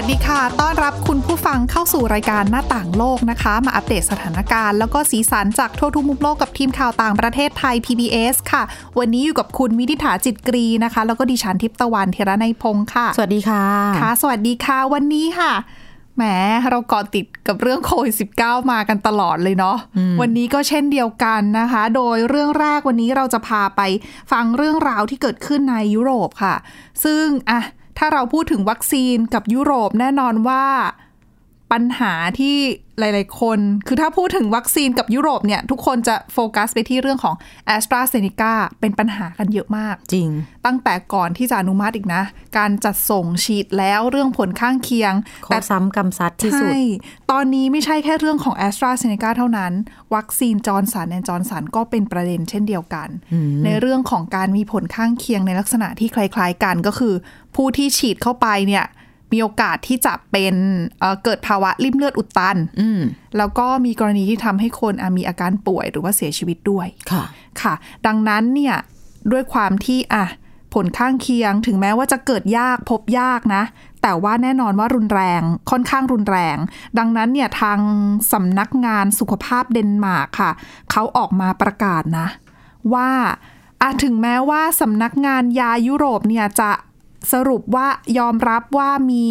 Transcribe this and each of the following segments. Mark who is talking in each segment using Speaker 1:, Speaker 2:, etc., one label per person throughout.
Speaker 1: วัสดีค่ะ ต้อนรับคุณผู้ฟังเข้าสู่รายการหน้าต่างโลกนะคะ มาอัปเดตสถานการณ์แล้วก็สีสันจากทั่วทุกมุมโลกกับทีมข่าวต่างประเทศไทย PBS ค่ะ วันนี้อยู่กับคุณวินิษฐาจิตกรีนะคะ แล้วก็ดิฉันทิพย์ตะวันเทระในยพงค์ค่ะ
Speaker 2: สวัสดีค่ะ
Speaker 1: ค่ะ สวัสดีค่ะ วันนี้ค่ะ แหม เราเกาะติดกับเรื่องโควิด -19 มากันตลอดเลยเนาะ วันนี้ก็เช่นเดียวกันนะคะ โดยเรื่องแรกวันนี้เราจะพาไปฟังเรื่องราวที่เกิดขึ้นในยุโรปค่ะ ซึ่งอะ ถ้าเราพูดถึงวัคซีนกับยุโรปแน่นอนว่าปัญหาที่ หลาย ๆ คน คือถ้าพูดถึงวัคซีนกับยุโรปเนี่ย ทุกคนจะโฟกัสไปที่เรื่องของ a s t r a z เซ e c a เป็นปัญหากันเยอะมาก
Speaker 2: จริง
Speaker 1: ตั้งแต่ก่อนที่จะอนุมัติอีกนะ การจัดส่งฉีดแล้วเรื่องผลข้างเคียง
Speaker 2: ข้อซ้ำกำซัดที่สุด
Speaker 1: ใช่ ตอนนี้ไม่ใช่แค่เรื่องของ AstraZeneca เท่านั้น วัคซีนจอห์นสันแอนด์จอห์นสันก็เป็นประเด็นเช่นเดียวกัน ในเรื่องของการมีผลข้างเคียงในลักษณะที่คล้าย ๆ กันก็คือ ผู้ที่ฉีดเข้าไปเนี่ย มีโอกาสที่จะเป็นเอ่อเกิดภาวะลิ่มเลือดอุดตัน
Speaker 2: อืม
Speaker 1: แล้วก็มีกรณีที่ทำให้คนอะมีอาการป่วยหรือว่าเสียชีวิตด้วย
Speaker 2: ค่ะ
Speaker 1: ค่ะ ดังนั้นเนี่ยด้วยความที่อะผลข้างเคียงถึงแม้ว่าจะเกิดยากพบยากนะ แต่ว่าแน่นอนว่ารุนแรงค่อนข้างรุนแรง ดังนั้นเนี่ยทางสำนักงานสุขภาพเดนมาร์กค่ะ เขาออกมาประกาศนะ ว่าอะถึงแม้ว่าสำนักงานยายุโรปเนี่ยจะ สรุปว่ายอมรับว่ามี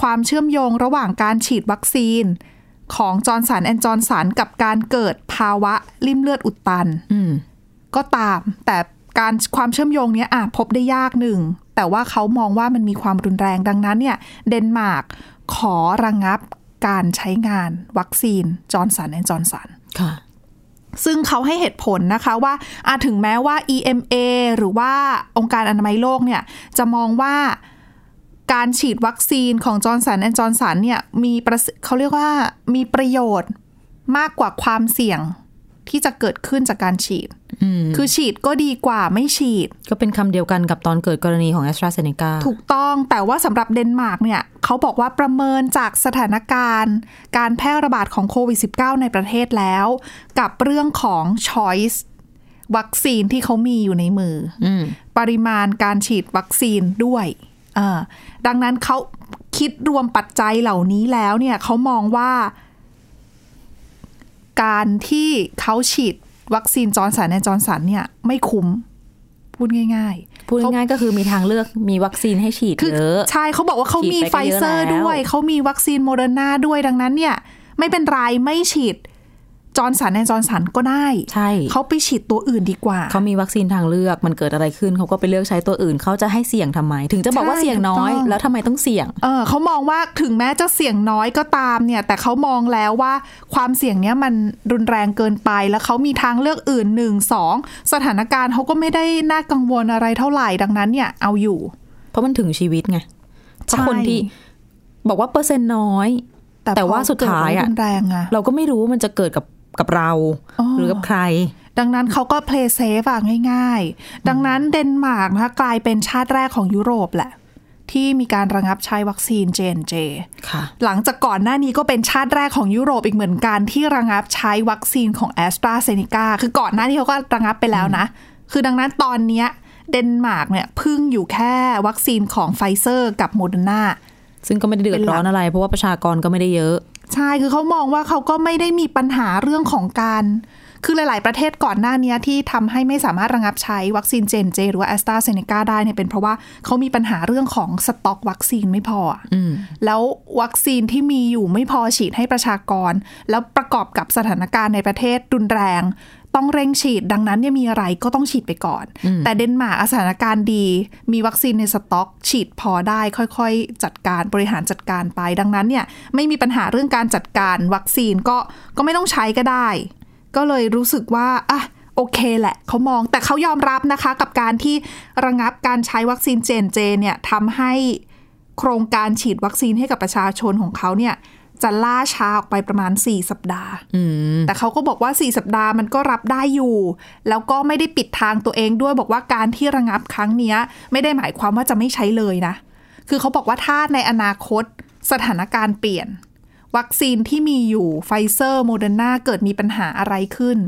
Speaker 1: ความเชื่อมโยงระหว่างการฉีดวัคซีน ของจอห์นสันแอนด์จอห์นสันกับการเกิดภาวะลิ่มเลือดอุดตัน
Speaker 2: อืม
Speaker 1: ก็ตาม แต่การความเชื่อมโยงเนี้ยอะพบได้ยากหนึ่ง แต่ว่าเขามองว่ามันมีความรุนแรงดังนั้นเนี่ย เดนมาร์กขอระงับการใช้งานวัคซีนจอห์นสันแอนด์จอห์นสัน
Speaker 2: ค่ะ
Speaker 1: ซึ่งเขาให้เหตุผลนะคะว่าอาถึงแม้ว่า EMA หรือว่าองค์การอนามัยโลกเนี่ยจะมองว่าการฉีดวัคซีนของจอห์นสันแอนด์จอห์นสันเนี่ยมีเขาเรียกว่ามีประโยชน์มากกว่าความเสี่ยงที่จะเกิดขึ้นจากการฉีด คือฉีดก็ดีกว่าไม่ฉีด
Speaker 2: ก็เป็นคำเดียวกันกับตอนเกิดกรณีของ AstraZeneca
Speaker 1: ถูกต้องแต่ว่าสำหรับเดนมาร์กเนี่ย เขาบอกว่าประเมินจากสถานการณ์ การแพร่ระบาดของโควิด -19 ในประเทศแล้ว กับเรื่องของ choice วัคซีนที่เขามีอยู่ในมือ
Speaker 2: อืม
Speaker 1: ปริมาณการฉีดวัคซีนด้วยอ่าดังนั้นเขาคิดรวมปัจจัยเหล่านี้แล้วเนี่ยเขามองว่า การที่เขาฉีด วัคซีนจอห์นสันแอนด์จอห์นสันเนี่ยไม่คุ้มพูดง่าย ๆ
Speaker 2: พูดง่ายๆก็คือมีทางเลือกมีวัคซีนให้ฉีด
Speaker 1: คือ
Speaker 2: เยอะ
Speaker 1: ใช่เขาบอกว่าเขามี
Speaker 2: ฉีด
Speaker 1: ไฟ
Speaker 2: ไปก็เยอะแล้ว
Speaker 1: ด้วย เขามีวัคซีนโมเดอร์นาด้วยดังนั้นเนี่ย ไม่เป็นไรไม่ฉีด จอร์นสันในจอร์นสันก็ได้
Speaker 2: ใช่
Speaker 1: เขาไปฉีดตัวอื่นดีกว่า
Speaker 2: เขามีวัคซีนทางเลือกมันเกิดอะไรขึ้น เขาก็ไปเลือกใช้ตัวอื่น เขาจะให้เสี่ยงทำไม ถึงจะบอกว่า
Speaker 1: ใช่
Speaker 2: เสี่ยงน้อย
Speaker 1: ถูกต้อง
Speaker 2: แล้วทำไมต้องเสี่ยง
Speaker 1: เออเขามองว่าถึงแม้จะเสี่ยงน้อยก็ตามเนี่ย แต่เขามองแล้วว่าความเสี่ยงเนี้ยมันรุนแรงเกินไป แล้วเขามีทางเลือกอื่นหนึ่งสองสถานการณ์เขาก็ไม่ได้น่ากังวลอะไรเท่าไหร่ดังนั้นเนี่ยเอาอยู่
Speaker 2: เพราะมันถึงชีวิตไงเพราะ
Speaker 1: ใช่
Speaker 2: คนที่บอกว่าเปอร์เซ็นต์น้อยแต่ว่า
Speaker 1: พอ
Speaker 2: สุดท้าย
Speaker 1: เกิ
Speaker 2: อะ
Speaker 1: รุนแรงอะ
Speaker 2: เราก็ไม่รู้ว่ามันจะเกิดกับ กับเรา
Speaker 1: อ๋อ
Speaker 2: หรือกับใคร
Speaker 1: ดังนั้นเขาก็ play safe อะง่าย ๆ ดังนั้นเดนมาร์กนะคะกลายเป็นชาติแรกของยุโรปแหละ ที่มีการระงับใช้วัคซีน J&J
Speaker 2: ค่ะ
Speaker 1: หลังจากก่อนหน้านี้ก็เป็นชาติแรกของยุโรปอีกเหมือนกันที่ระงับใช้วัคซีนของ AstraZeneca คือก่อนหน้านี้เขาก็ระงับไปแล้วนะ คือดังนั้นตอนเนี้ยเดนมาร์กเนี่ยพึ่งอยู่แค่วัคซีนของไฟเซอร์กับโมเดอร์นา
Speaker 2: ซึ่งก็ไม่ได้เดือดร้อนอะไร เพราะว่าประชากรก็ไม่ได้เยอะ
Speaker 1: ใช่คือเขามองว่าเขาก็ไม่ได้มีปัญหาเรื่องของการคือหลาย ๆ ประเทศก่อนหน้านี้ที่ทำให้ไม่สามารถระงับใช้วัคซีนเจนเจหรือว่าแอสตราเซเนกาได้เนี่ยเป็นเพราะว่าเขามีปัญหาเรื่องของสต็อกวัคซีนไม่พออะ
Speaker 2: อืม
Speaker 1: แล้ววัคซีนที่มีอยู่ไม่พอฉีดให้ประชากร แล้วประกอบกับสถานการณ์ในประเทศรุนแรง ต้องเร่งฉีดดังนั้นเนี่ยมีอะไรก็ต้องฉีดไปก่อน แต่เดนมาร์กสถานการณ์ดี มีวัคซีนในสต็อก ฉีดพอได้ค่อยๆ จัดการบริหารจัดการไป ดังนั้นเนี่ยไม่มีปัญหาเรื่องการจัดการวัคซีนก็ก็ไม่ต้องใช้ก็ได้ ก็เลยรู้สึกว่าอะโอเคแหละเขามองแต่เขายอมรับนะคะกับการที่ระงับการใช้วัคซีนเจนเจเนี่ยทำให้โครงการฉีดวัคซีนให้กับประชาชนของเขาเนี่ย จะล่าช้าออกไปประมาณ 4 สัปดาห์
Speaker 2: อืม
Speaker 1: แต่เขาก็บอกว่า 4 สัปดาห์มันก็รับได้อยู่ แล้วก็ไม่ได้ปิดทางตัวเองด้วยบอกว่าการที่ระงับครั้งเนี้ยไม่ได้หมายความว่าจะไม่ใช้เลยนะ คือเขาบอกว่าถ้าในอนาคตสถานการณ์เปลี่ยน วัคซีนที่มีอยู่ไฟเซอร์โมเดอร์นาเกิดมีปัญหาอะไรขึ้น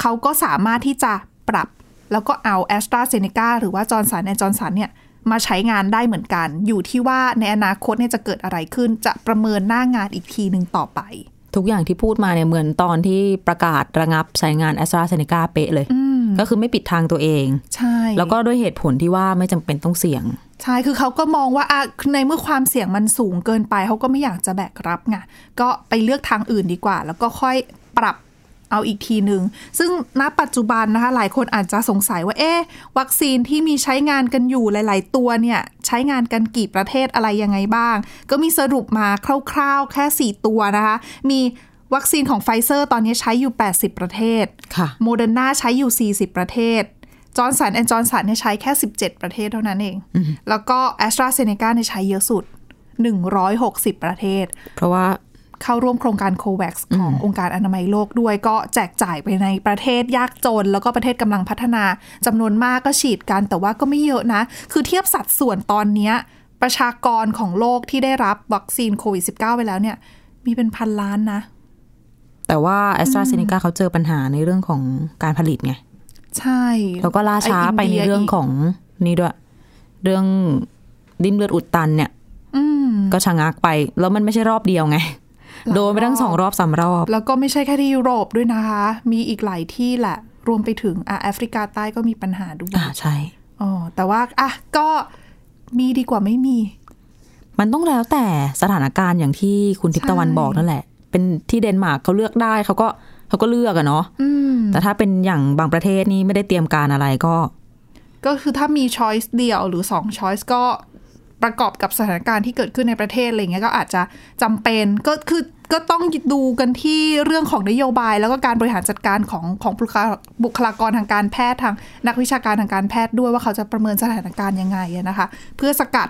Speaker 1: เขาก็สามารถที่จะปรับแล้วก็เอาแอสตราเซเนกาหรือว่าจอห์นสันแอนด์จอห์นสันเนี่ย มาใช้งานได้เหมือนกัน อยู่ที่ว่าในอนาคตเนี่ยจะเกิดอะไรขึ้น จะประเมินหน้างานอีกทีหนึ่งต่อไป
Speaker 2: ทุกอย่างที่พูดมาเนี่ยเหมือนตอนที่ประกาศระงับใช้งานแอสตราเซเนกาเป๊ะเลย ก็คือไม่ปิดทางตัวเอง
Speaker 1: ใช่
Speaker 2: แล้วก็ด้วยเหตุผลที่ว่าไม่จำเป็นต้องเสี่ยง
Speaker 1: ใช่ คือเขาก็มองว่าอะในเมื่อความเสี่ยงมันสูงเกินไป เขาก็ไม่อยากจะแบกรับไง ก็ไปเลือกทางอื่นดีกว่า แล้วก็ค่อยปรับ เอาอีกทีหนึ่ง ซึ่งณปัจจุบันนะคะ หลายคนอาจจะสงสัยว่าเอ๊ะวัคซีนที่มีใช้งานกันอยู่หลาย ๆ ตัวเนี่ย ใช้งานกันกี่ประเทศอะไรยังไงบ้าง ก็มีสรุปมาคร่าว ๆ แค่ 4 ตัวนะคะ มีวัคซีนของไฟเซอร์ตอนนี้ใช้อยู่ 80 ประเทศ
Speaker 2: ค่ะ
Speaker 1: โมเดอร์นาใช้อยู่ 40 ประเทศจอห์นสันแอนด์จอห์นสันเนี่ยใช้แค่ 17 ประเทศเท่านั้นเอง แล้วก็แอสตราเซเนกาเนี่ยใช้เยอะสุด 160 ประเทศ
Speaker 2: เพราะว่า
Speaker 1: เข้าร่วมโครงการโคแวกซ์ขององค์การอนามัยโลกด้วยก็แจกจ่ายไปในประเทศยากจน แล้วก็ประเทศกำลังพัฒนาจำนวนมากก็ฉีดกัน แต่ว่าก็ไม่เยอะนะ คือเทียบสัดส่วนตอนเนี้ยประชากรของโลกที่ได้รับวัคซีนโควิด -19 ไปแล้วเนี่ย มีเป็นพันล้านนะ
Speaker 2: แต่ว่าแอสตราเซเนกาเขาเจอปัญหาในเรื่องของการผลิตไง
Speaker 1: ใช่
Speaker 2: แล้วก็ล่าช้าไปในเรื่องของนี่ด้วย เรื่องดิ้นเลือดอุดตันเนี่ย
Speaker 1: อืม
Speaker 2: ก็ชะงักไป แล้วมันไม่ใช่รอบเดียวไง
Speaker 1: หลาย
Speaker 2: โดนไปทั้ง
Speaker 1: รอบ
Speaker 2: สองรอบสามรอบ
Speaker 1: แล้วก็ไม่ใช่แค่ที่ยุโรปด้วยนะคะ มีอีกหลายที่แหละ รวมไปถึงอะแอฟริกาใต้ก็มีปัญหาด้วย
Speaker 2: อ่าใช่
Speaker 1: อ๋อแต่ว่าอะก็มีดีกว่าไม่มี
Speaker 2: มันต้องแล้วแต่สถานการณ์อย่างที่คุณทิพย์ตะวัน
Speaker 1: ใช่
Speaker 2: บอกนั่นแหละ เป็นที่เดนมาร์กเขาเลือกได้เขาก็เขาก็เลือกอะเนาะ
Speaker 1: อืม
Speaker 2: แต่ถ้าเป็นอย่างบางประเทศนี่ไม่ได้เตรียมการอะไรก็
Speaker 1: ก็คือถ้ามี choice เดียวหรือสอง choice ก็ประกอบกับสถานการณ์ที่เกิดขึ้นในประเทศอะไรเงี้ยก็อาจจะจำเป็นก็คือ ก็ต้องดูกันที่เรื่องของนโยบาย แล้วก็การบริหารจัดการของของบุคลากรทางการแพทย์ทางนักวิชาการทางการแพทย์ด้วยว่าเขาจะประเมินสถานการณ์ยังไงนะคะ เพื่อสกัด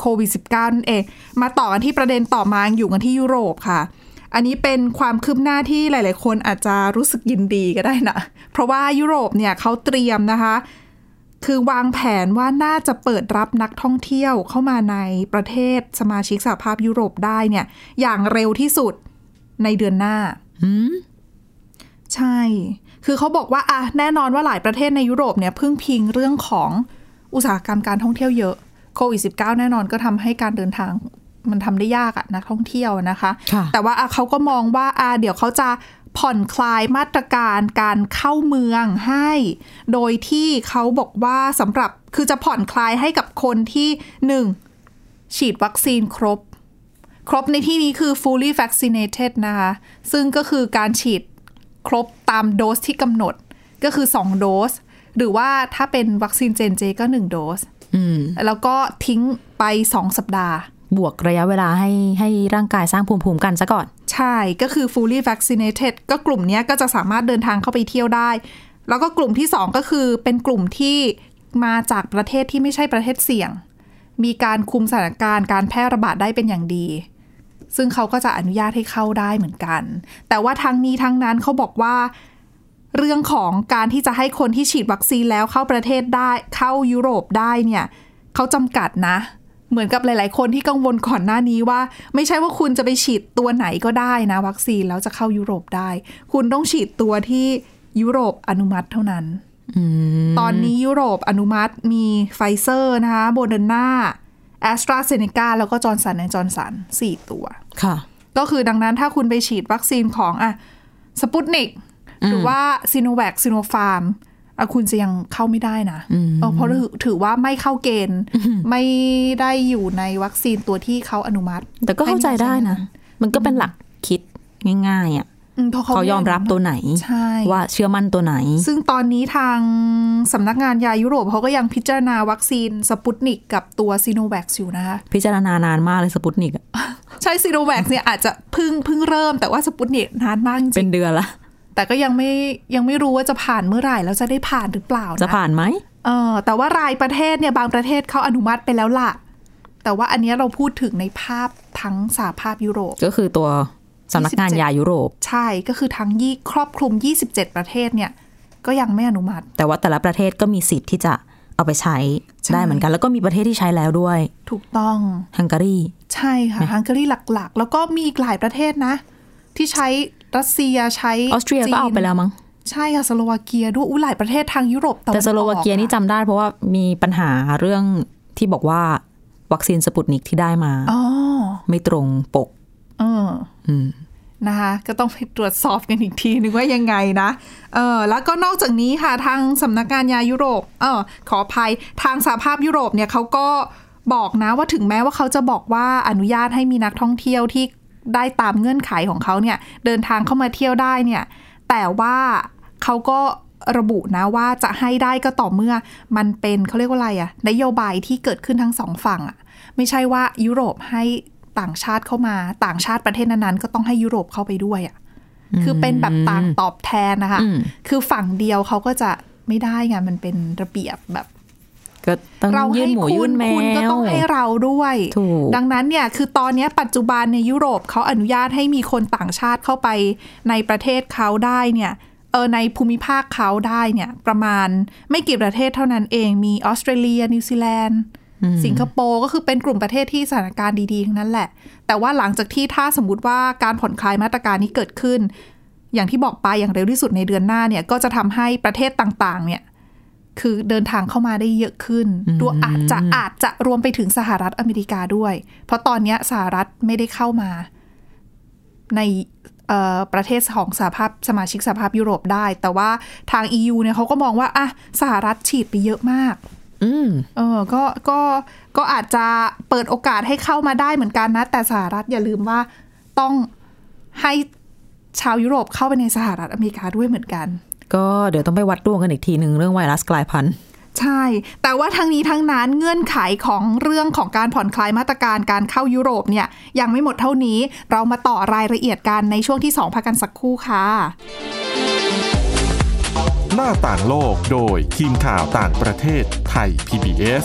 Speaker 1: โควิด -19 นั่นเองมาต่อกันที่ประเด็นต่อมาอยู่กันที่ยุโรปค่ะ อันนี้เป็นความคืบหน้าที่หลาย ๆ คนอาจจะรู้สึกยินดีก็ได้นะ เพราะว่ายุโรปเนี่ยเขาเตรียมนะคะ คือวางแผนว่าน่าจะเปิดรับนักท่องเที่ยวเข้ามาในประเทศสมาชิกสหภาพยุโรปได้เนี่ย อย่างเร็วที่สุดในเดือนหน้า
Speaker 2: หืม
Speaker 1: ใช่ คือเขาบอกว่าอะแน่นอนว่าหลายประเทศในยุโรปเนี่ยพึ่งพิงเรื่องของอุตสาหกรรมการท่องเที่ยวเยอะโควิด -19 แน่นอนก็ทำให้การเดินทางมันทำได้ยากอะนักท่องเที่ยวอะนะคะ
Speaker 2: ค่ะ
Speaker 1: แต่ว่าอะเขาก็มองว่าอะเดี๋ยวเขาจะ ผ่อนคลายมาตรการการเข้าเมืองให้ โดยที่เขาบอกว่าสำหรับคือจะผ่อนคลายให้กับคนที่หนึ่งฉีดวัคซีนครบ ครบในที่นี้คือ fully vaccinated นะคะ ซึ่งก็คือการฉีดครบตามโดสที่กำหนดก็คือ 2 โดส หรือว่าถ้าเป็นวัคซีนเจนเจก็ 1 โดส
Speaker 2: อืม
Speaker 1: แล้วก็ทิ้งไป 2 สัปดาห์
Speaker 2: บวกระยะเวลาให้ให้ร่างกายสร้างภูมิภูมิกันซะก่อน
Speaker 1: ใช่ก็คือ fully vaccinated ก็กลุ่มเนี้ยก็จะสามารถเดินทางเข้าไปเที่ยวได้ แล้วก็กลุ่มที่ 2 ก็คือเป็นกลุ่มที่มาจากประเทศที่ไม่ใช่ประเทศเสี่ยง มีการคุมสถานการณ์การแพร่ระบาดได้เป็นอย่างดี ซึ่งเขาก็จะอนุญาตให้เข้าได้เหมือนกัน แต่ว่าทั้งนี้ทั้งนั้นเขาบอกว่าเรื่องของการที่จะให้คนที่ฉีดวัคซีนแล้วเข้าประเทศได้เข้ายุโรปได้เนี่ยเขาจำกัดนะ เหมือนกับหลาย ๆ คนที่กังวลก่อนหน้านี้ว่า ไม่ใช่ว่าคุณจะไปฉีดตัวไหนก็ได้นะ วัคซีนแล้วจะเข้ายุโรปได้ คุณต้องฉีดตัวที่ยุโรปอนุมัติเท่านั้น
Speaker 2: อืม
Speaker 1: ตอนนี้ยุโรปอนุมัติมีไฟเซอร์นะคะโมเดอร์นาแอสตราเซเนกาแล้วก็จอห์นสันแอนด์จอห์นสันสี่ตัว
Speaker 2: ค่ะ
Speaker 1: ก็คือดังนั้นถ้าคุณไปฉีดวัคซีนของอะสปุตนิกหรือว่าซีโนแวคซีโนฟาร์ม อะคุณจะยังเข้าไม่ได้นะเออเพราะถือถือว่าไม่เข้าเกณฑ์ ไม่ได้อยู่ในวัคซีนตัวที่เขาอนุมัติ
Speaker 2: แต่ก็เข้าใจได้นะ มันก็เป็นหลักคิดง่ายๆอะ
Speaker 1: อืมเพราะเขา
Speaker 2: เขายอมรับตัวไหน
Speaker 1: ใช่
Speaker 2: ว่าเชื่อมั่นตัวไหน
Speaker 1: ซึ่งตอนนี้ทางสำนักงานยายุโรปเขาก็ยังพิจารณาวัคซีนสปุตนิกกับตัวซีโนแวคอยู่นะคะ
Speaker 2: พิจารณานานมากเลยสปุตนิกอะ
Speaker 1: ใช่ซีโนแวคเนี่ยอาจจะเพิ่งเพิ่งเริ่มแต่ว่าสปุตนิกนานมากจริง
Speaker 2: เป็นเดือนละ
Speaker 1: แต่ก็ยังไม่ยังไม่รู้ว่าจะผ่านเมื่อไหร่แล้วจะได้ผ่านหรือเปล่านะ
Speaker 2: จะผ่านไหม
Speaker 1: เออแต่ว่ารายประเทศเนี่ยบางประเทศเขาอนุมัติไปแล้วล่ะ แต่ว่าอันเนี้ยเราพูดถึงในภาพทั้งสหภาพยุโรป
Speaker 2: ก็คือตัวสำนักงานยายุโรป
Speaker 1: ใช่ก็คือทั้งยี่ครอบคลุม 27 ประเทศเนี่ย ก็ยังไม่อนุมัติ
Speaker 2: แต่ว่าแต่ละประเทศก็มีสิทธิ์ที่จะเอาไปใช้
Speaker 1: ใช่
Speaker 2: ได้เหมือนกัน แล้วก็มีประเทศที่ใช้แล้วด้วย
Speaker 1: ถูกต้อง
Speaker 2: ฮังการี
Speaker 1: ใช่ค่ะฮังการีหลักๆ แล้วก็มีอีกหลายประเทศนะ ที่ใช้รัสเซียใช้
Speaker 2: ออสเตรียก็เอาไปแล้วมั้ง
Speaker 1: ใช่ค่ะสโลวาเกียด้วยอู้หลายประเทศทางยุโรปตะวันออก
Speaker 2: แต่สโลวาเกียนี่จำได้เพราะว่ามีปัญหาเรื่องที่บอกว่าวัคซีนสปุตนิกที่ได้มา
Speaker 1: อ๋อ
Speaker 2: ไม่ตรงปก
Speaker 1: เออ
Speaker 2: อืม
Speaker 1: นะคะก็ต้องไปตรวจสอบกันอีกทีนึงว่ายังไงนะเออแล้วก็นอกจากนี้ค่ะทางสำนักงานยายุโรปเออขออภัยทางสหภาพยุโรปเนี่ยเขาก็บอกนะว่าถึงแม้ว่าเขาจะบอกว่าอนุญาตให้มีนักท่องเที่ยวที่ ได้ตามเงื่อนไขของเขาเนี่ยเดินทางเข้ามาเที่ยวได้เนี่ยแต่ว่าเขาก็ระบุนะว่าจะให้ได้ก็ต่อเมื่อมันเป็นเขาเรียกว่าอะไรอะนโยบายที่เกิดขึ้นทั้งสองฝั่งอะไม่ใช่ว่ายุโรปให้ต่างชาติเข้ามาต่างชาติประเทศนั้นๆก็ต้องให้ยุโรปเข้าไปด้วยอะคือเป็นแบบต่างตอบแทนนะคะ
Speaker 2: อืม
Speaker 1: คือฝั่งเดียวเขาก็จะไม่ได้ไงมันเป็นระเบียบแบบ
Speaker 2: ก็ต้อง
Speaker 1: เรา
Speaker 2: ยื่
Speaker 1: ให้
Speaker 2: นหมู
Speaker 1: คุ
Speaker 2: ยื่
Speaker 1: ณ
Speaker 2: นแม
Speaker 1: คุณก็ต้อ
Speaker 2: ว
Speaker 1: งให้เราด้วย
Speaker 2: ถูก
Speaker 1: ดังนั้นเนี่ยคือตอนเนี้ยปัจจุบันในยุโรปเขาอนุญาตให้มีคนต่างชาติเข้าไปในประเทศเขาได้เนี่ยเออในภูมิภาคเขาได้เนี่ยประมาณไม่กี่ประเทศเท่านั้นเองมีออสเตรเลีย นิวซีแลนด์ สิงคโปร์ก็คือเป็นกลุ่มประเทศที่สถานการณ์ดีๆทั้งนั้นแหละ แต่ว่าหลังจากที่ถ้าสมมติว่าการผ่อนคลายมาตรการนี้เกิดขึ้น อย่างที่บอกไปอย่างเร็วที่สุดในเดือนหน้าเนี่ยก็จะทำให้ประเทศต่างๆ เนี่ย คือเดินทางเข้ามาได้เยอะขึ้นด้วยอาจจะอาจจะรวมไปถึงสหรัฐอเมริกาด้วย เพราะตอนเนี้ยสหรัฐไม่ได้เข้ามา ในเอ่อประเทศของสหภาพสมาชิกสหภาพยุโรปได้ แต่ว่าทาง EU เนี่ยเขาก็มองว่าอะสหรัฐฉีดไปเยอะมาก
Speaker 2: อืม
Speaker 1: เออ ก็ ก็ ก็อาจจะเปิดโอกาสให้เข้ามาได้เหมือนกันนะ แต่สหรัฐอย่าลืมว่าต้องให้ชาวยุโรปเข้าไปในสหรัฐอเมริกาด้วยเหมือนกัน
Speaker 2: ก็เดี๋ยวต้องไปวัดดวงกันอีกทีหนึ่งเรื่องไวรัสกลายพันธุ์
Speaker 1: ใช่ แต่ว่าทั้งนี้ทั้งนั้นเงื่อนไขของเรื่องของการผ่อนคลายมาตรการการเข้ายุโรปเนี่ย ยังไม่หมดเท่านี้ เรามาต่อรายละเอียดกันในช่วงที่ 2พักกันสักครู่ค่ะ
Speaker 3: หน้าต่างโลกโดยทีมข่าวต่างประเทศไทย PBS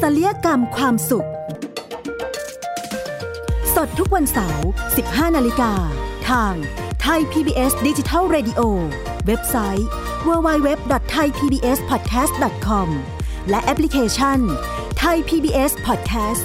Speaker 4: ศัลยกรรมความสุข สดทุกวันเสาร์ 15 นาฬิกา ทางไทย PBS ดิจิทัล Radio เว็บไซต์ www.thaipbspodcast.com และแอปพลิเคชัน Thai PBS Podcast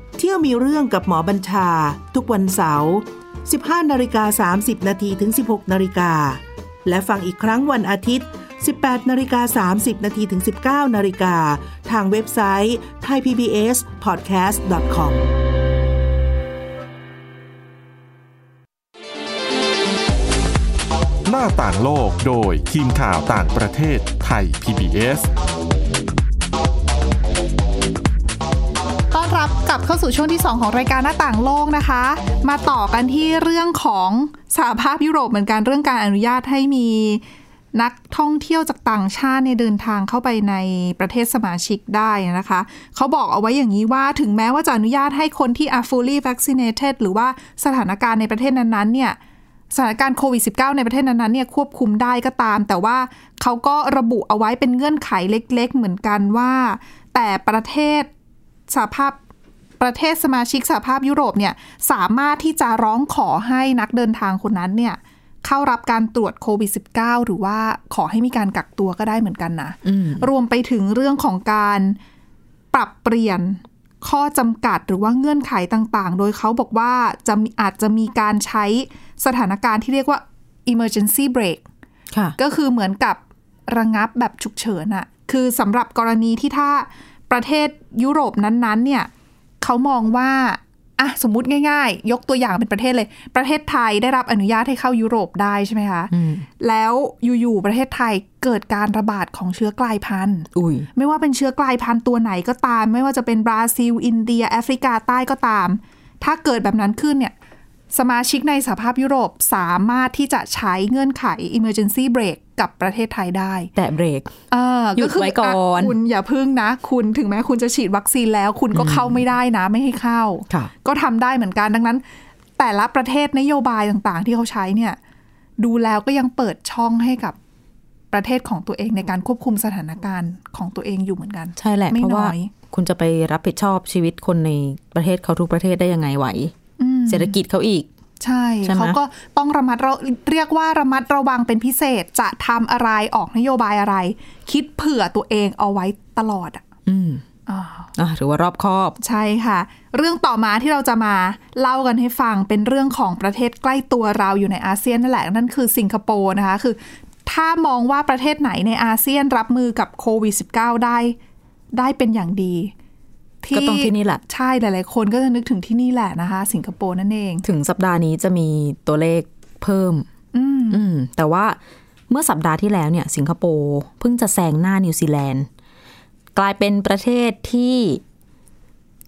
Speaker 5: ี่ ยวมีเรื่องกับหมอบัญชา ทุกวันเสาร์ 15นาฬิกา30นาทีถึง 16นาฬิกาและฟังอีกครั้งวันอาทิตย์ 18นาฬิกา30นาทีถึง 19นาฬิกาทางเว็บไซต์ thaipbspodcast.com
Speaker 3: หน้าต่างโลกโดยทีมข่าวต่างประเทศไทย PBS
Speaker 1: กลับเข้าสู่ช่วงที่ 2 ของรายการหน้าต่างโลกนะคะ มาต่อกันที่เรื่องของสหภาพยุโรปเหมือนกันเรื่องการอนุญาตให้มีนักท่องเที่ยวจากต่างชาติเนี่ยเดินทางเข้าไปในประเทศสมาชิกได้นะคะ เขาบอกเอาไว้อย่างนี้ว่าถึงแม้ว่าจะอนุญาตให้คนที่ are fully vaccinated หรือว่าสถานการณ์ในประเทศนั้นๆเนี่ยสถานการณ์โควิด -19 ในประเทศนั้นๆเนี่ยควบคุมได้ก็ตาม แต่ว่าเขาก็ระบุเอาไว้เป็นเงื่อนไขเล็ก ๆ เหมือนกันว่า แต่ประเทศสหภาพ ประเทศสมาชิกสหภาพยุโรปเนี่ยสามารถที่จะร้องขอให้นักเดินทางคนนั้นเนี่ยเข้ารับการตรวจโควิด -19 หรือว่าขอให้มีการกักตัวก็ได้เหมือนกันนะ รวมไปถึงเรื่องของการปรับเปลี่ยนข้อจำกัดหรือว่าเงื่อนไขต่างๆ โดยเขาบอกว่าจะมีอาจจะมีการใช้สถานการณ์ที่เรียกว่า emergency break
Speaker 2: ค่ะ
Speaker 1: ก็คือเหมือนกับระงับแบบฉุกเฉินอะคือสำหรับกรณีที่ถ้าประเทศยุโรปนั้นๆเนี่ย เขามองว่าอะสมมุติง่าย ๆ ยกตัวอย่างเป็นประเทศเลย ประเทศไทยได้รับอนุญาตให้เข้ายุโรปได้ใช่ไหมคะแล้วอยู่ๆประเทศไทยเกิดการระบาดของเชื้อกลายพันธุ์
Speaker 2: อุ้ย
Speaker 1: ไม่ว่าเป็นเชื้อกลายพันธุ์ตัวไหนก็ตาม ไม่ว่าจะเป็นบราซิล อินเดีย แอฟริกาใต้ก็ตาม ถ้าเกิดแบบนั้นขึ้นเนี่ยสมาชิกในสหภาพยุโรปสามารถที่จะใช้เงื่อนไข emergency break กับประเทศไทยได้
Speaker 2: แต่เบรก
Speaker 1: เออ
Speaker 2: หยุด
Speaker 1: คื
Speaker 2: ไว้ก่อนะ
Speaker 1: คุณอย่าพึ่งนะ คุณถึงแม้คุณจะฉีดวัคซีนแล้ว คุณก็เข้าไม่ได้นะไม่ให้เข้า
Speaker 2: ค่ะ
Speaker 1: ก็ทำได้เหมือนกันดังนั้น แต่ละประเทศนโยบายต่างๆ ที่เขาใช้เนี่ย ดูแล้วก็ยังเปิดช่องให้กับประเทศของตัวเองในการควบคุมสถานการณ์ของตัวเองอยู่เหมือนกัน
Speaker 2: ใช่แหละ
Speaker 1: ไม่
Speaker 2: เพราะว่า
Speaker 1: น้อย
Speaker 2: คุณจะไปรับผิดชอบชีวิตคนในประเทศเขาทุกประเทศได้ยังไงไหวเศรษฐกิจเขาอีก
Speaker 1: ใช่
Speaker 2: ใช่ไหม
Speaker 1: เขาก็ต้องระมัดระเรียกว่าระมัดระวังเป็นพิเศษจะทำอะไรออกนโยบายอะไร คิดเผื่อตัวเองเอาไว้ตลอดอะ
Speaker 2: อืม
Speaker 1: อ่า
Speaker 2: อะถือว่ารอบคอบ
Speaker 1: ใช่ค่ะ เรื่องต่อมาที่เราจะมาเล่ากันให้ฟังเป็นเรื่องของประเทศใกล้ตัวเราอยู่ในอาเซียนนั่นแหละนั่นคือสิงคโปร์นะคะคือ ถ้ามองว่าประเทศไหนในอาเซียนรับมือกับโควิด -19 ได้ได้เป็นอย่างดี
Speaker 2: ก็ต้องที่นี่แหละ
Speaker 1: ใช่หลาย ๆ คนก็จะนึกถึงที่นี่แหละนะคะ สิงคโปร์นั่นเอง
Speaker 2: ถึงสัปดาห์นี้จะมีตัวเลขเพิ่ม
Speaker 1: อืม
Speaker 2: อืมแต่ว่าเมื่อสัปดาห์ที่แล้วเนี่ย สิงคโปร์เพิ่งจะแซงหน้านิวซีแลนด์กลายเป็นประเทศที่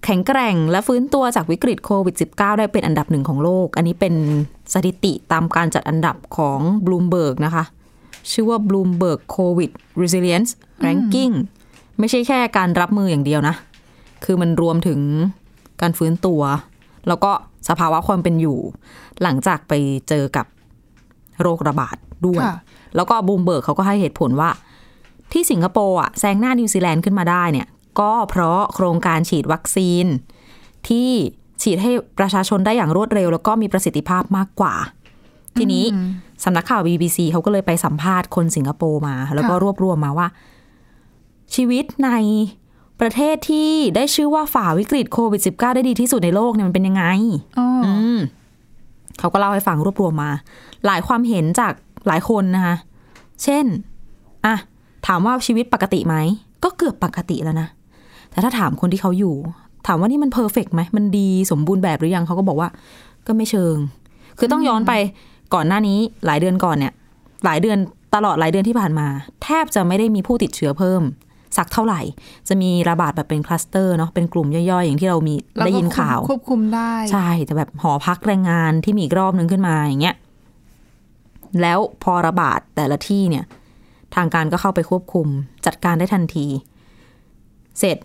Speaker 2: แข็งแกร่งและฟื้นตัวจากวิกฤตโควิด -19 ได้เป็นอันดับหนึ่งของโลก อันนี้เป็นสถิติตามการจัดอันดับของ Bloomberg นะคะ ชื่อว่า Bloomberg COVID Resilience Ranking ไม่ใช่แค่การรับมืออย่างเดียวนะ คือมันรวมถึงการฟื้นตัว แล้วก็สภาวะความเป็นอยู่ หลังจากไปเจอกับโรคระบาดด้วย
Speaker 1: ค่ะ
Speaker 2: แล้วก็บูมเบิร์กเขาก็ให้เหตุผลว่า ที่สิงคโปร์อะแซงหน้านิวซีแลนด์ขึ้นมาได้เนี่ย ก็เพราะโครงการฉีดวัคซีน ที่ฉีดให้ประชาชนได้อย่างรวดเร็ว แล้วก็มีประสิทธิภาพมากกว่า ทีนี้สำนักข่าว BBC เขาก็เลยไปสัมภาษณ์คนสิงคโปร์มา แล้วก็รวบรวมมาว่า ชีวิตใน ประเทศที่ได้ชื่อว่าฝ่าวิกฤตโควิด -19 ได้ดีที่สุดในโลกเนี่ยมันเป็นยังไง
Speaker 1: อ๋ออ
Speaker 2: อืมเขาก็เล่าให้ฟังรวบรวมมา หลายความเห็นจากหลายคนนะคะ เช่นอะถามว่าชีวิตปกติไหม ก็เกือบปกติแล้วนะ แต่ถ้าถามคนที่เขาอยู่ ถามว่านี่มันเพอร์เฟกไหม มันดีสมบูรณ์แบบหรือยังเขาก็บอกว่า ก็ไม่เชิง คือต้องย้อนไปก่อนหน้านี้หลายเดือนก่อนเนี่ย หลายเดือนตลอดหลายเดือนที่ผ่านมา แทบจะไม่ได้มีผู้ติดเชื้อเพิ่ม สักเท่าไหร่ จะมีระบาดแบบเป็นคลัสเตอร์เนาะเป็นกลุ่มย่อยๆ อย่างที่เรามี
Speaker 1: แล้ว
Speaker 2: ได้
Speaker 1: ก็
Speaker 2: ยินข่าว
Speaker 1: ควบคุมได้
Speaker 2: ใช่ แต่แบบหอพักแรงงานที่มีอีกรอบนึงขึ้นมาอย่างเงี้ยแล้วพอระบาดแต่ละที่เนี่ย ทางการก็เข้าไปควบคุม จัดการได้ทันที เสร็จ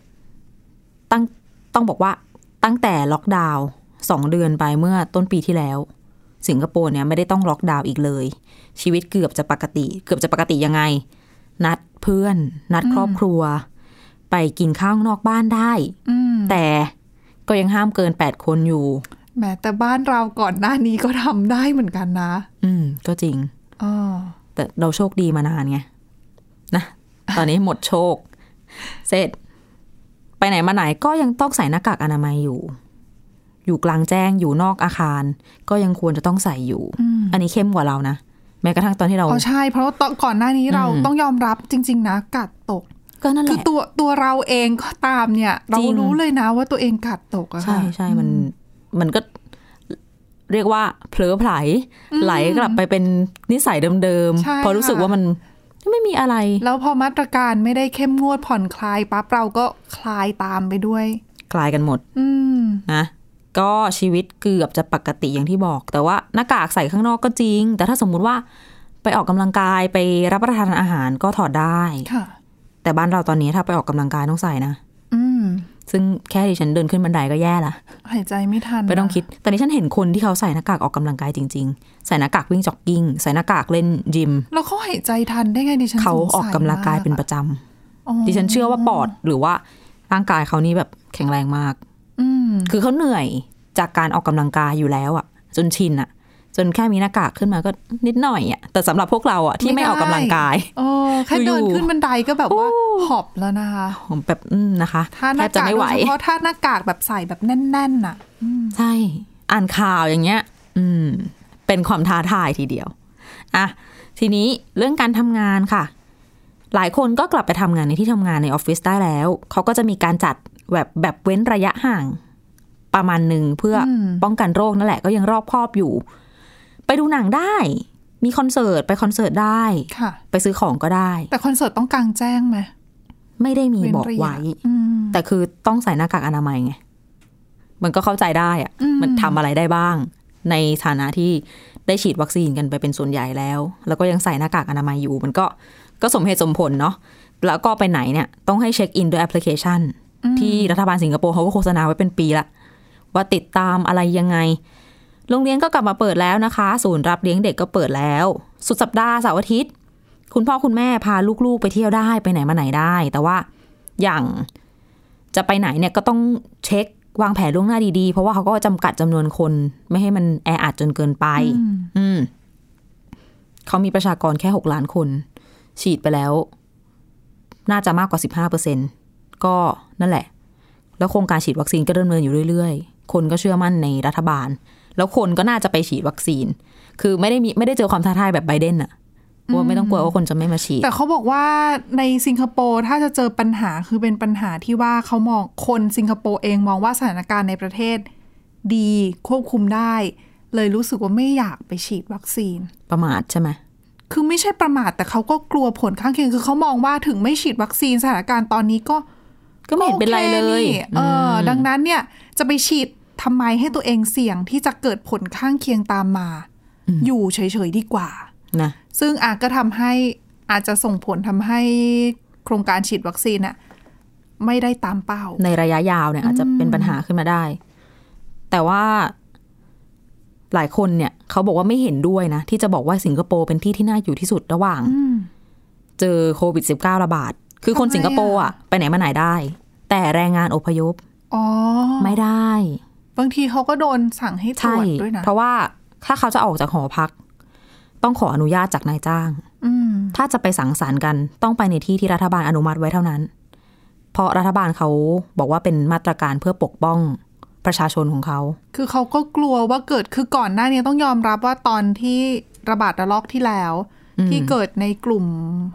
Speaker 2: ตั้งต้องบอกว่าตั้งแต่ล็อกดาวน์สองเดือนไปเมื่อต้นปีที่แล้ว สิงคโปร์เนี่ยไม่ได้ต้องล็อกดาวน์อีกเลย ชีวิตเกือบจะปกติ เกือบจะปกติยังไง นัด เพื่อน นัดครอบครัว ไปกินข้าวนอกบ้านได้
Speaker 1: อืม
Speaker 2: แต่ก็ยังห้ามเกินแปดคนอยู่
Speaker 1: แหมแต่บ้านเราก่อนหน้านี้ก็ทำได้เหมือนกันนะ
Speaker 2: อืม ก็จริง
Speaker 1: อ๋อ
Speaker 2: แต่เราโชคดีมานานไงนะตอนนี้หมดโชค เสร็จ ไปไหนมาไหนก็ยังต้องใส่หน้ากากอนามัยอยู่ อยู่กลางแจ้งอยู่นอกอาคาร ก็ยังควรจะต้องใส่อยู่ อันนี้เข้มกว่าเรานะ แม้กระทั่งตอนที่เรา
Speaker 1: อ๋อใช่ เพราะว่าตอนก่อนหน้านี้เรา
Speaker 2: อืม
Speaker 1: ต้องยอมรับจริง ๆ นะกัดตก
Speaker 2: ก็นั่นแห
Speaker 1: คือ
Speaker 2: ละ
Speaker 1: ตัวตัวเราเองก็ตามเนี่ย เรา
Speaker 2: จริง
Speaker 1: รู้เลยนะว่าตัวเองกัดตกอะ
Speaker 2: ใช่
Speaker 1: ค่ะ
Speaker 2: ใช่มันมันก็เรียกว่าเผลอไผลไหลกลับไปเป็นนิสัยเดิม
Speaker 1: ใช่
Speaker 2: ๆพอรู้สึก
Speaker 1: ค่ะ
Speaker 2: ว่ามันไม่มีอะไร
Speaker 1: แล้วพอมาตรการไม่ได้เข้มงวดผ่อนคลายปั๊บเราก็คลายตามไปด้วย
Speaker 2: กลายกันหมด
Speaker 1: อืม
Speaker 2: นะ ก็ชีวิตเกือบจะปกติอย่างที่บอก แต่ว่าหน้ากากใส่ข้างนอกก็จริง แต่ถ้าสมมุติว่าไปออกกำลังกายไปรับประทานอาหารก็ถอดได้
Speaker 1: ค่ะ
Speaker 2: แต่บ้านเราตอนนี้ถ้าไปออกกำลังกายต้องใส่นะ
Speaker 1: อืม
Speaker 2: ซึ่งแค่ดิฉันเดินขึ้นบันไดก็แย่ละ
Speaker 1: หายใจไม่ทัน
Speaker 2: ไม่ต้อง
Speaker 1: นะ
Speaker 2: คิด แต่นี้ฉันเห็นคนที่เขาใส่หน้ากากออกกำลังกายจริง ๆ ใส่หน้ากากวิ่งจ็อกกิ้ง ใส่หน้ากากเล่นยิม
Speaker 1: แล้วเขาหายใจทันได้ไงดิฉัน
Speaker 2: เขา
Speaker 1: สงสัย
Speaker 2: ออกกำลังกายเป็นประจ
Speaker 1: อ๋อำ
Speaker 2: ดิฉันเชื่อว่าปอดหรือว่าร่างกายเขานี่แบบแข็งแรงมาก
Speaker 1: อืม
Speaker 2: คือเขาเหนื่อยจากการออกกำลังกายอยู่แล้วอะจนชินอะจนแค่มีหน้ากากขึ้นมาก็นิดหน่อยอะ แต่สำหรับพวกเราอะที่ไม่ออกกำลังกาย
Speaker 1: โอ้แค่เดิน
Speaker 2: อยู่ๆ
Speaker 1: ขึ้นบันไดก็แบบว่าหอบแล้วนะคะ
Speaker 2: ผมแบบอืมนะคะ
Speaker 1: ถ้าห
Speaker 2: แท
Speaker 1: น้า
Speaker 2: บจะ
Speaker 1: กาก
Speaker 2: ไม่ไหว
Speaker 1: โดยเฉพาะถ้าหน้ากากแบบใส่แบบแน่นๆน่ะ
Speaker 2: ใช่ อ่านข่าวอย่างเงี้ย อืม เป็นความท้าทายทีเดียวอะทีนี้เรื่องการทำงานค่ะ หลายคนก็กลับไปทำงานในที่ทำงานในออฟฟิศได้แล้ว เขาก็จะมีการจัด แบบแบบเว้นระยะห่างประมาณหนึ่งเพื่ออ
Speaker 1: ม
Speaker 2: ป้องกันโรคนั่นแหละก็ยังรอบครอบอยู่ ไปดูหนังได้ มีคอนเสิร์ตไปคอนเสิร์ตได้
Speaker 1: ค่ะ
Speaker 2: ไปซื้อของก็ได้
Speaker 1: แต่คอนเสิร์ตต้องกลางแจ้งไหม
Speaker 2: ไม่ได้มี
Speaker 1: เว้น
Speaker 2: บอก
Speaker 1: ระยะ
Speaker 2: ไว้
Speaker 1: อืม
Speaker 2: แต่คือต้องใส่หน้ากากอนามัยไงมันก็เข้าใจได้อะ
Speaker 1: อืม
Speaker 2: มันทำอะไรได้บ้าง ในฐานะที่ได้ฉีดวัคซีนกันไปเป็นส่วนใหญ่แล้ว แล้วก็ยังใส่หน้ากากอนามัยอยู่ มันก็ก็สมเหตุสมผลเนาะแล้วก็ไปไหนเนี่ย ต้องให้เช็คอินด้วยแอปพลิเคชัน ที่รัฐบาลสิงคโปร์เขาก็โฆษณาไว้เป็นปีละ ว่าติดตามอะไรยังไง โรงเรียนก็กลับมาเปิดแล้วนะคะ ศูนย์รับเลี้ยงเด็กก็เปิดแล้ว สุดสัปดาห์เสาร์อาทิตย์ คุณพ่อคุณแม่พาลูกๆ ไปเที่ยวได้ไปไหนมาไหนได้ แต่ว่าอย่างจะไปไหนเนี่ยก็ต้องเช็ควางแผนล่วงหน้าดีๆ เพราะว่าเขาก็จำกัดจำนวนคนไม่ให้มันแออัดจนเกินไป อืมเขามีประชากรแค่หกล้านคน ฉีดไปแล้ว น่าจะมากกว่าสิบห้าเปอร์เซ็น ก็นั่นแหละ แล้วโครงการฉีดวัคซีนก็ดำเนินอยู่เรื่อยๆ คนก็เชื่อมั่นในรัฐบาล แล้วคนก็น่าจะไปฉีดวัคซีน คือไม่ได้มีไม่ได้เจอความท้าทายแบบไบเดนอะว่าไม่ต้องกลัวว่าคนจะไม่มาฉีด
Speaker 1: แต่เขาบอกว่าในสิงคโปร์ถ้าจะเจอปัญหาคือเป็นปัญหาที่ว่าเขามองคนสิงคโปร์เองมองว่าสถานการณ์ในประเทศดีควบคุมได้ เลยรู้สึกว่าไม่อยากไปฉีดวัคซีน
Speaker 2: ประมาทใช่ไหม
Speaker 1: คือไม่ใช่ประมาทแต่เขาก็กลัวผลข้างเคียงคือเขามองว่าถึงไม่ฉีดวัคซีนสถานการณ์ตอนนี้ก็
Speaker 2: ก็ไม่เห็นเป็นไรเลย
Speaker 1: โอคนี่เอออดังนั้นเนี่ยจะไปฉีดทำไมให้ตัวเองเสี่ยงที่จะเกิดผลข้างเคียงตามมา อยู่เฉยๆดีกว่า
Speaker 2: นะ
Speaker 1: ซึ่งอาจก็ทำให้อาจจะส่งผลทำให้โครงการฉีดวัคซีนน่ะไม่ได้ตามเป้า
Speaker 2: ในระยะยาวเนี่ยอาจจะเป็นปัญหาขึ้นมาได้ แต่ว่าหลายคนเนี่ยเขาบอกว่าไม่เห็นด้วยนะ ที่จะบอกว่าสิงคโปร์เป็นที่ที่น่าอยู่ที่สุดระหว่าง
Speaker 1: อืม
Speaker 2: เจอโควิด -19 ระบาด คือคน
Speaker 1: ทำไม
Speaker 2: สิงคโปร์อะไปไหนมาไหนได้ แต่แรงงานอพยพ
Speaker 1: อ๋อ
Speaker 2: ไม่ได้
Speaker 1: บางทีเขาก็โดนสั่งให้ตร
Speaker 2: ใช่
Speaker 1: วจด้วยนะ
Speaker 2: เพราะว่าถ้าเขาจะออกจากหอพัก ต้องขออนุญาตจากนายจ้าง
Speaker 1: อืม
Speaker 2: ถ้าจะไปสังสรรค์กันต้องไปในที่ที่รัฐบาลอนุมัติไว้เท่านั้น เพราะรัฐบาลเขาบอกว่าเป็นมาตรการเพื่อปกป้องประชาชนของเขา
Speaker 1: คือเขาก็กลัวว่าเกิดคือก่อนหน้านี้ต้องยอมรับว่าตอนที่ระบาดระลอกที่แล้ว ที่เกิดในกลุ่ม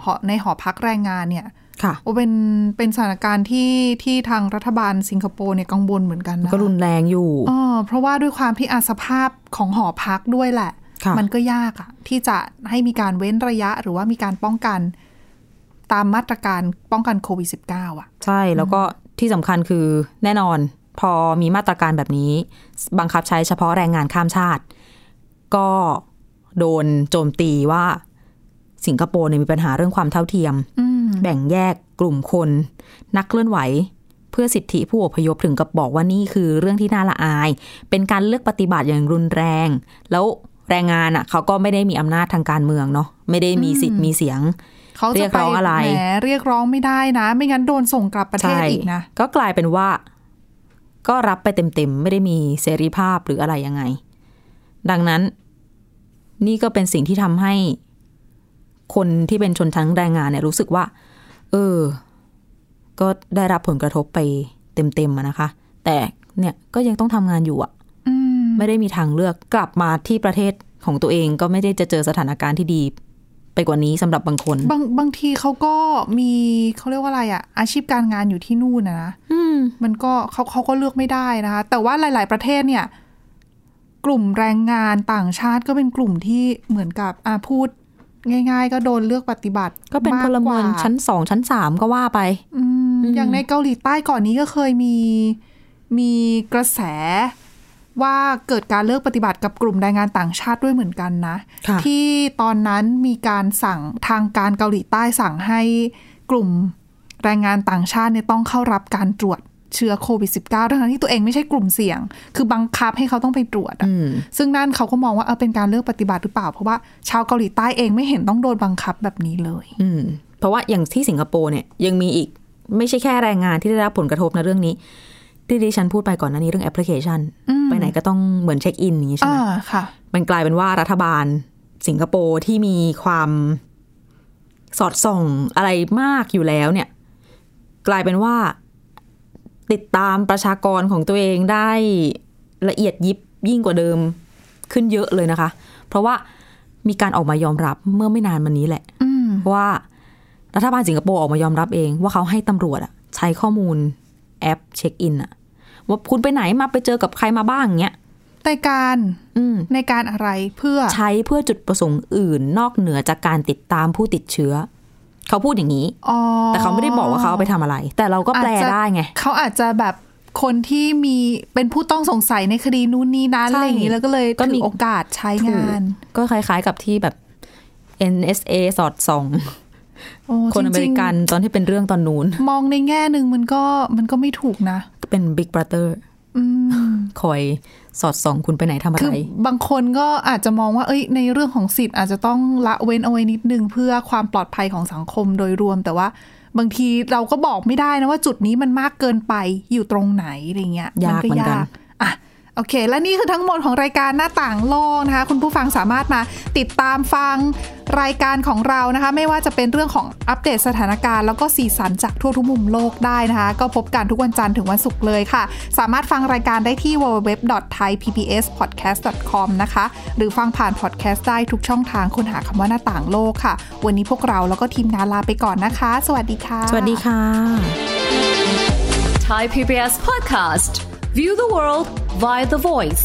Speaker 1: หอในหอพักแรงงานเนี่ย
Speaker 2: ค่ะ
Speaker 1: โอเป็นเป็นสถานการณ์ที่ที่ทางรัฐบาลสิงคโปร์เนี่ยกังวลเหมือนกันนะ
Speaker 2: ก็รุนแรงอยู่
Speaker 1: อ๋อเพราะว่าด้วยความที่อาสภาพของหอพักด้วยแหละ
Speaker 2: ค่ะ
Speaker 1: มันก็ยากอะที่จะให้มีการเว้นระยะหรือว่ามีการป้องกันตามมาตรการป้องกันโควิด -19 อะ
Speaker 2: ใช่แล้วก็ที่สำคัญคือแน่นอนพอมีมาตรการแบบนี้ บังคับใช้เฉพาะแรงงานข้ามชาติ ก็โดนโจมตีว่าสิงคโปร์เนี่ยมีปัญหาเรื่องความเท่าเทียม
Speaker 1: อืม
Speaker 2: แบ่งแยกกลุ่มคน นักเคลื่อนไหว เพื่อสิทธิผู้อพยพถึงกับบอกว่านี่คือเรื่องที่น่าละอาย เป็นการเลือกปฏิบัติอย่างรุนแรง แล้วแรงงานอะเขาก็ไม่ได้มีอำนาจทางการเมืองเนาะไม่ได้มีสิทธิ์มีเสียง
Speaker 1: เขา
Speaker 2: เรี
Speaker 1: จะ
Speaker 2: ยก
Speaker 1: ไป
Speaker 2: ร้องอะไร
Speaker 1: แหมเรียกร้องไม่ได้นะ ไม่งั้นโดนส่งกลับประเทศอีกนะ
Speaker 2: ก็กลายเป็นว่า ก็รับไปเต็มๆ ไม่ได้มีเสรีภาพหรืออะไรยังไง ดังนั้น นี่ก็เป็นสิ่งที่ทำให้ คนที่เป็นชนชั้นแรงงานเนี่ยรู้สึกว่า เออ ก็ได้รับผลกระทบไปเต็มๆอะนะคะ แต่เนี่ยก็ยังต้องทำงานอยู่อะ
Speaker 1: อืม
Speaker 2: ไม่ได้มีทางเลือกกลับมาที่ประเทศของตัวเองก็ไม่ได้จะเจอสถานการณ์ที่ดี ไปกว่านี้สำหรับบางคน
Speaker 1: บางบางทีเขาก็มีเขาเรียกว่าอะไรอะอาชีพการงานอยู่ที่นู่นนะนะ
Speaker 2: อืม
Speaker 1: มันก็เขาเขาก็เลือกไม่ได้นะคะ แต่ว่าหลาย ๆ ประเทศเนี่ย กลุ่มแรงงานต่างชาติก็เป็นกลุ่มที่เหมือนกับอ่าพูด ง่ายๆ ก็โดนเลือกปฏิบัติ
Speaker 2: ก็เป็นพลเมือง
Speaker 1: มากกว่า
Speaker 2: ชั้นสองชั้นสามก็ว่าไป
Speaker 1: อืมอย่างในเกาหลีใต้ก่อนนี้ก็เคยมีมีกระแสว่าเกิดการเลิกปฏิบัติกับกลุ่มแรงงานต่างชาติด้วยเหมือนกันนะ
Speaker 2: ค่ะ
Speaker 1: ที่ตอนนั้นมีการสั่งทางการเกาหลีใต้สั่งให้กลุ่มแรงงานต่างชาติเนี่ยต้องเข้ารับการตรวจ เชื้อโควิด -19 ทั้งๆที่ตัวเองไม่ใช่กลุ่มเสี่ยง คือบังคับให้เขาต้องไปตรวจอะ
Speaker 2: อืม
Speaker 1: ซึ่งนั่นเขาก็มองว่าเออเป็นการเลิกปฏิบัติหรือเปล่า เพราะว่าชาวเกาหลีใต้เองไม่เห็นต้องโดนบังคับแบบนี้เลย
Speaker 2: อืมเพราะว่าอย่างที่สิงคโปร์เนี่ยยังมีอีกไม่ใช่แค่แรงงานที่ได้รับผลกระทบนะเรื่องนี้ที่ดิฉันพูดไปก่อนหน้านี้เรื่องแอปพลิเคชัน
Speaker 1: อืม
Speaker 2: ไปไหนก็ต้องเหมือนเช็คอินอย่างนี้ใช่ไหม
Speaker 1: อ่าค่ะ
Speaker 2: มันกลายเป็นว่ารัฐบาลสิงคโปร์ที่มีความสอดส่องอะไรมากอยู่แล้วเนี่ย กลายเป็นว่า ติดตามประชากรของตัวเองได้ละเอียดยิบยิ่งกว่าเดิมขึ้นเยอะเลยนะคะ เพราะว่ามีการออกมายอมรับเมื่อไม่นานมานี้แหละ
Speaker 1: อืม
Speaker 2: ว่ารัฐบาลสิงคโปร์ออกมายอมรับเอง ว่าเขาให้ตำรวจอะใช้ข้อมูลแอปเช็คอินอะว่าคุณไปไหนมาไปเจอกับใครมาบ้างเงี้ย
Speaker 1: ในการ
Speaker 2: อืม
Speaker 1: ในการอะไรเพื่อ
Speaker 2: ใช้เพื่อจุดประสงค์อื่น นอกเหนือจากการติดตามผู้ติดเชื้อ เขาพูดอย่างนี้
Speaker 1: อ๋อ
Speaker 2: แต่เขาไม่ได้บอกว่าเขาเอาไปทำอะไร แต่เราก็แปล
Speaker 1: อาจจะ
Speaker 2: ได้ไง
Speaker 1: เขาอาจจะแบบคนที่มีเป็นผู้ต้องสงสัยในคดีนู้นนี้นั้น
Speaker 2: ใช่
Speaker 1: อะไรอย่างนี้แล้วก็เลย
Speaker 2: ก็มี
Speaker 1: ถือโอกาสใช้งาน
Speaker 2: ก็คล้ายๆกับที่แบบ NSA สอดส่อง
Speaker 1: โอ้
Speaker 2: คนอเม
Speaker 1: จ
Speaker 2: ริ
Speaker 1: งๆ
Speaker 2: กันตอนที่เป็นเรื่องตอนนู้น
Speaker 1: มองในแง่หนึ่งมันก็มันก็ไม่ถูกนะ
Speaker 2: เป็น Big Brother
Speaker 1: อืม
Speaker 2: คอย สอดส่องคุณไปไหนทำอะ
Speaker 1: คือ
Speaker 2: ไร
Speaker 1: บางคนก็อาจจะมองว่าเอ้ยในเรื่องของสิทธิ์อาจจะต้องละเว้นเอาไว้นิดนึงเพื่อความปลอดภัยของสังคมโดยรวมแต่ว่าบางทีเราก็บอกไม่ได้นะว่าจุดนี้มันมากเกินไปอยู่ตรงไหนอะไรเงี้ย
Speaker 2: ยาก
Speaker 1: ก็
Speaker 2: เหมือนกัน
Speaker 1: อะโอเค และนี่คือทั้งหมดของรายการหน้าต่างโลกนะคะ คุณผู้ฟังสามารถมาติดตามฟัง รายการของเรานะคะ ไม่ว่าจะเป็นเรื่องของอัปเดตสถานการณ์แล้วก็สีสันจากทั่วทุกมุมโลกได้นะคะ ก็พบกันทุกวันจันทร์ถึงวันศุกร์เลยค่ะ สามารถฟังรายการได้ที่ www.thaipbspodcast.com นะคะ หรือฟังผ่านพอดแคสต์ได้ทุกช่องทางค้นหาคำว่าหน้าต่างโลกค่ะ วันนี้พวกเราแล้วก็ทีมงานลาไปก่อนนะคะ สวัสดีค่ะ
Speaker 2: สวัสดีค่ะ
Speaker 6: Thai PBS podcast. View the world via the voice.